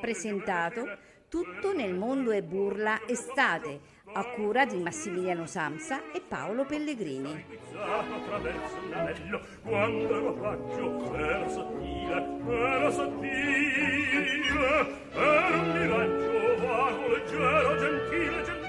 rappresentato Tutto nel mondo è burla estate a cura di Massimiliano Samsa e Paolo Pellegrini. Era un miraggio vago, leggero, gentile, gentile.